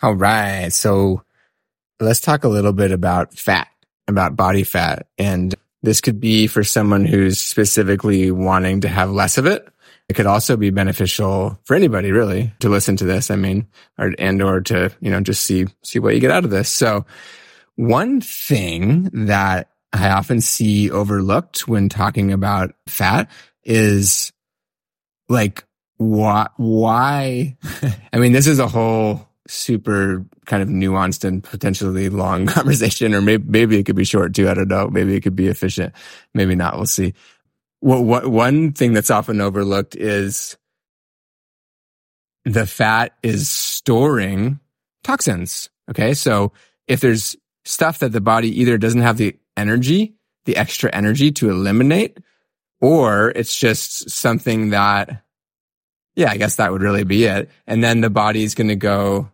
All right. So let's talk a little bit about fat, about body fat. And this could be for someone who's specifically wanting to have less of it. It could also be beneficial for anybody really to listen to this. I mean, or, and or to, you know, just see, see what you get out of this. So one thing that I often see overlooked when talking about fat is like, why, why? I mean, this is a whole super kind of nuanced and potentially long conversation, or maybe, maybe it could be short too. I don't know. Maybe it could be efficient. Maybe not. We'll see. What, what, one thing that's often overlooked is the fat is storing toxins. Okay. So if there's stuff that the body either doesn't have the energy, the extra energy to eliminate, or it's just something that, yeah, I guess that would really be it. And then the body's going to go,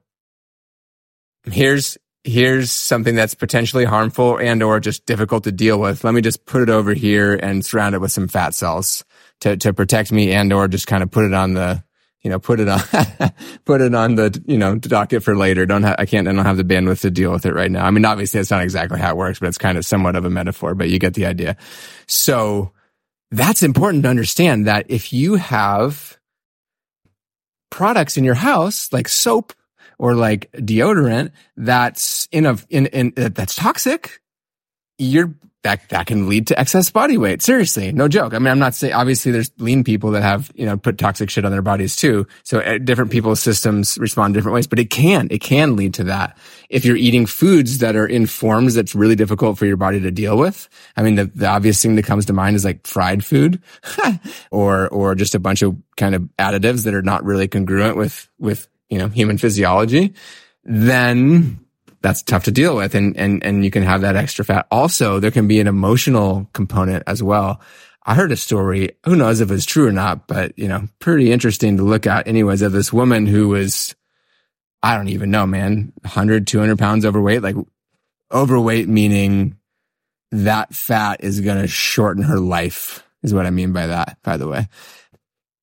here's, here's something that's potentially harmful and or just difficult to deal with. Let me just put it over here and surround it with some fat cells to, to protect me and or just kind of put it on the, you know, put it on, put it on the, you know, docket for later. Don't have, I can't, I don't have the bandwidth to deal with it right now. I mean, obviously that's not exactly how it works, but it's kind of somewhat of a metaphor, but you get the idea. So that's important to understand that if you have products in your house like soap or like deodorant that's in a, in, in, that's toxic, you're that that can lead to excess body weight. Seriously, no joke. I mean, I'm not saying obviously there's lean people that have you know put toxic shit on their bodies too. So uh, different people's systems respond different ways, but it can it can lead to that if you're eating foods that are in forms that's really difficult for your body to deal with. I mean, the, the obvious thing that comes to mind is like fried food, or or just a bunch of kind of additives that are not really congruent with with you know human physiology. Then that's tough to deal with and, and, and you can have that extra fat. Also, there can be an emotional component as well. I heard a story, who knows if it's true or not, but you know, pretty interesting to look at anyways of this woman who was, I don't even know, man, 100, 200 pounds overweight, like overweight meaning that fat is going to shorten her life is what I mean by that, by the way.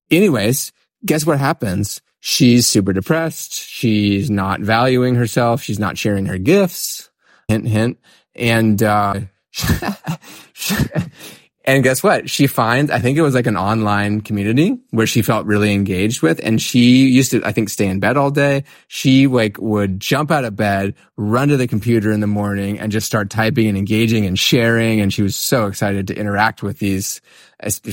Anyways, guess what happens? She's super depressed. She's not valuing herself. She's not sharing her gifts. Hint, hint. And, uh, and guess what? She finds, I think it was like an online community where she felt really engaged with. And she used to, I think, stay in bed all day. She like would jump out of bed, run to the computer in the morning and just start typing and engaging and sharing. And she was so excited to interact with these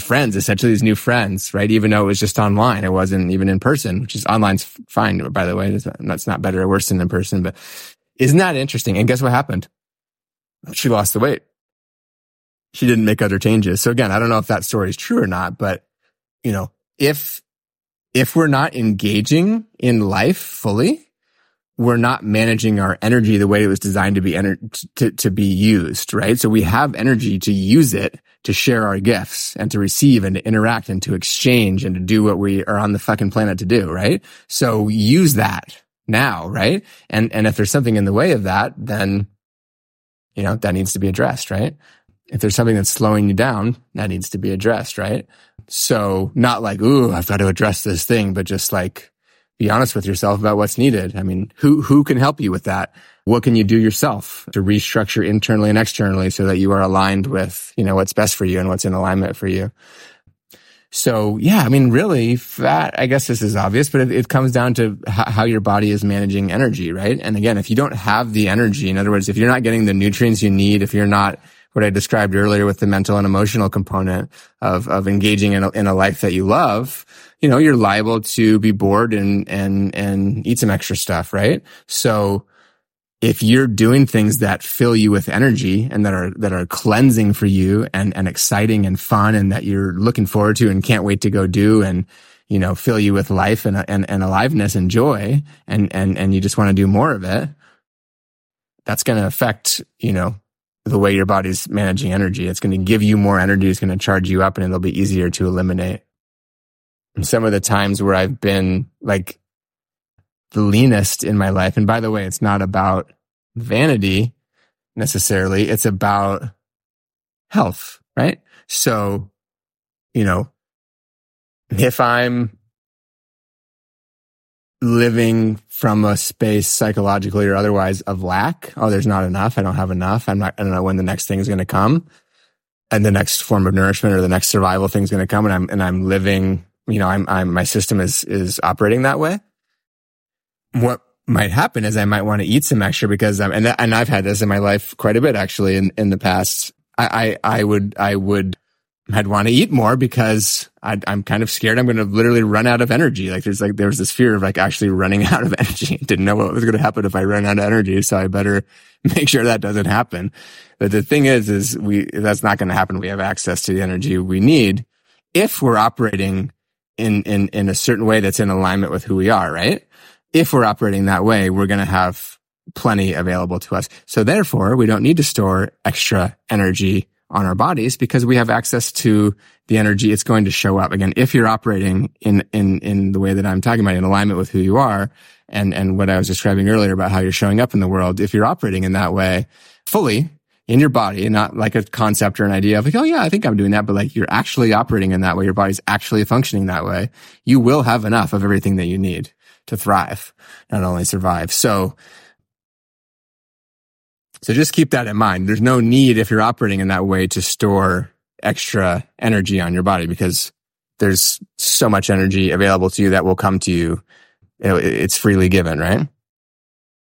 friends, essentially these new friends, right? Even though it was just online, it wasn't even in person, which is online's fine, by the way. That's not better or worse than in person, but isn't that interesting? And guess what happened? She lost the weight she didn't make other changes. So again, I don't know if that story is true or not, but you know, if, if we're not engaging in life fully, we're not managing our energy the way it was designed to be ener- to, to be used, right? So we have energy to use it to share our gifts and to receive and to interact and to exchange and to do what we are on the fucking planet to do, right? So use that now, right? And, and if there's something in the way of that, then, you know, that needs to be addressed, right? If there's something that's slowing you down, that needs to be addressed, right? So not like, ooh, I've got to address this thing, but just like be honest with yourself about what's needed. I mean, who, who can help you with that? What can you do yourself to restructure internally and externally so that you are aligned with, you know, what's best for you and what's in alignment for you? So yeah, I mean, really fat, I guess this is obvious, but it, it comes down to h- how your body is managing energy, right? And again, if you don't have the energy, in other words, if you're not getting the nutrients you need, if you're not what I described earlier with the mental and emotional component of, of engaging in a, in a life that you love, you know, you're liable to be bored and, and, and eat some extra stuff, right? So if you're doing things that fill you with energy and that are, that are cleansing for you and, and exciting and fun and that you're looking forward to and can't wait to go do and, you know, fill you with life and, and, and aliveness and joy and, and, and you just want to do more of it, that's going to affect, you know, the way your body's managing energy. It's going to give you more energy. It's going to charge you up and it'll be easier to eliminate. And some of the times where I've been like the leanest in my life. And by the way, it's not about vanity necessarily. It's about health, right? So, you know, if I'm living from a space psychologically or otherwise of lack. Oh, there's not enough. I don't have enough. I'm not, I don't know when the next thing is going to come and the next form of nourishment or the next survival thing is going to come. And I'm, and I'm living, you know, I'm, I'm, my system is, is operating that way. What might happen is I might want to eat some extra because I'm, and, and I've had this in my life quite a bit actually in, in the past. I, I, I would, I would, I'd want to eat more because i am kind of scared I'm going to literally run out of energy. Like there's like, there was this fear of like actually running out of energy. Didn't know what was going to happen if I run out of energy. So I better make sure that doesn't happen. But the thing is, is we, that's not going to happen. We have access to the energy we need if we're operating in, in, in a certain way that's in alignment with who we are, right? If we're operating that way, we're going to have plenty available to us. So therefore, we don't need to store extra energy on our bodies because we have access to the energy. It's going to show up again. If you're operating in, in, in the way that I'm talking about, in alignment with who you are and, and what I was describing earlier about how you're showing up in the world, if you're operating in that way fully in your body, and not like a concept or an idea of like, oh yeah, I think I'm doing that, but like you're actually operating in that way. Your body's actually functioning that way. You will have enough of everything that you need to thrive, not only survive. So so just keep that in mind. There's no need if you're operating in that way to store extra energy on your body because there's so much energy available to you that will come to you. It's freely given, right?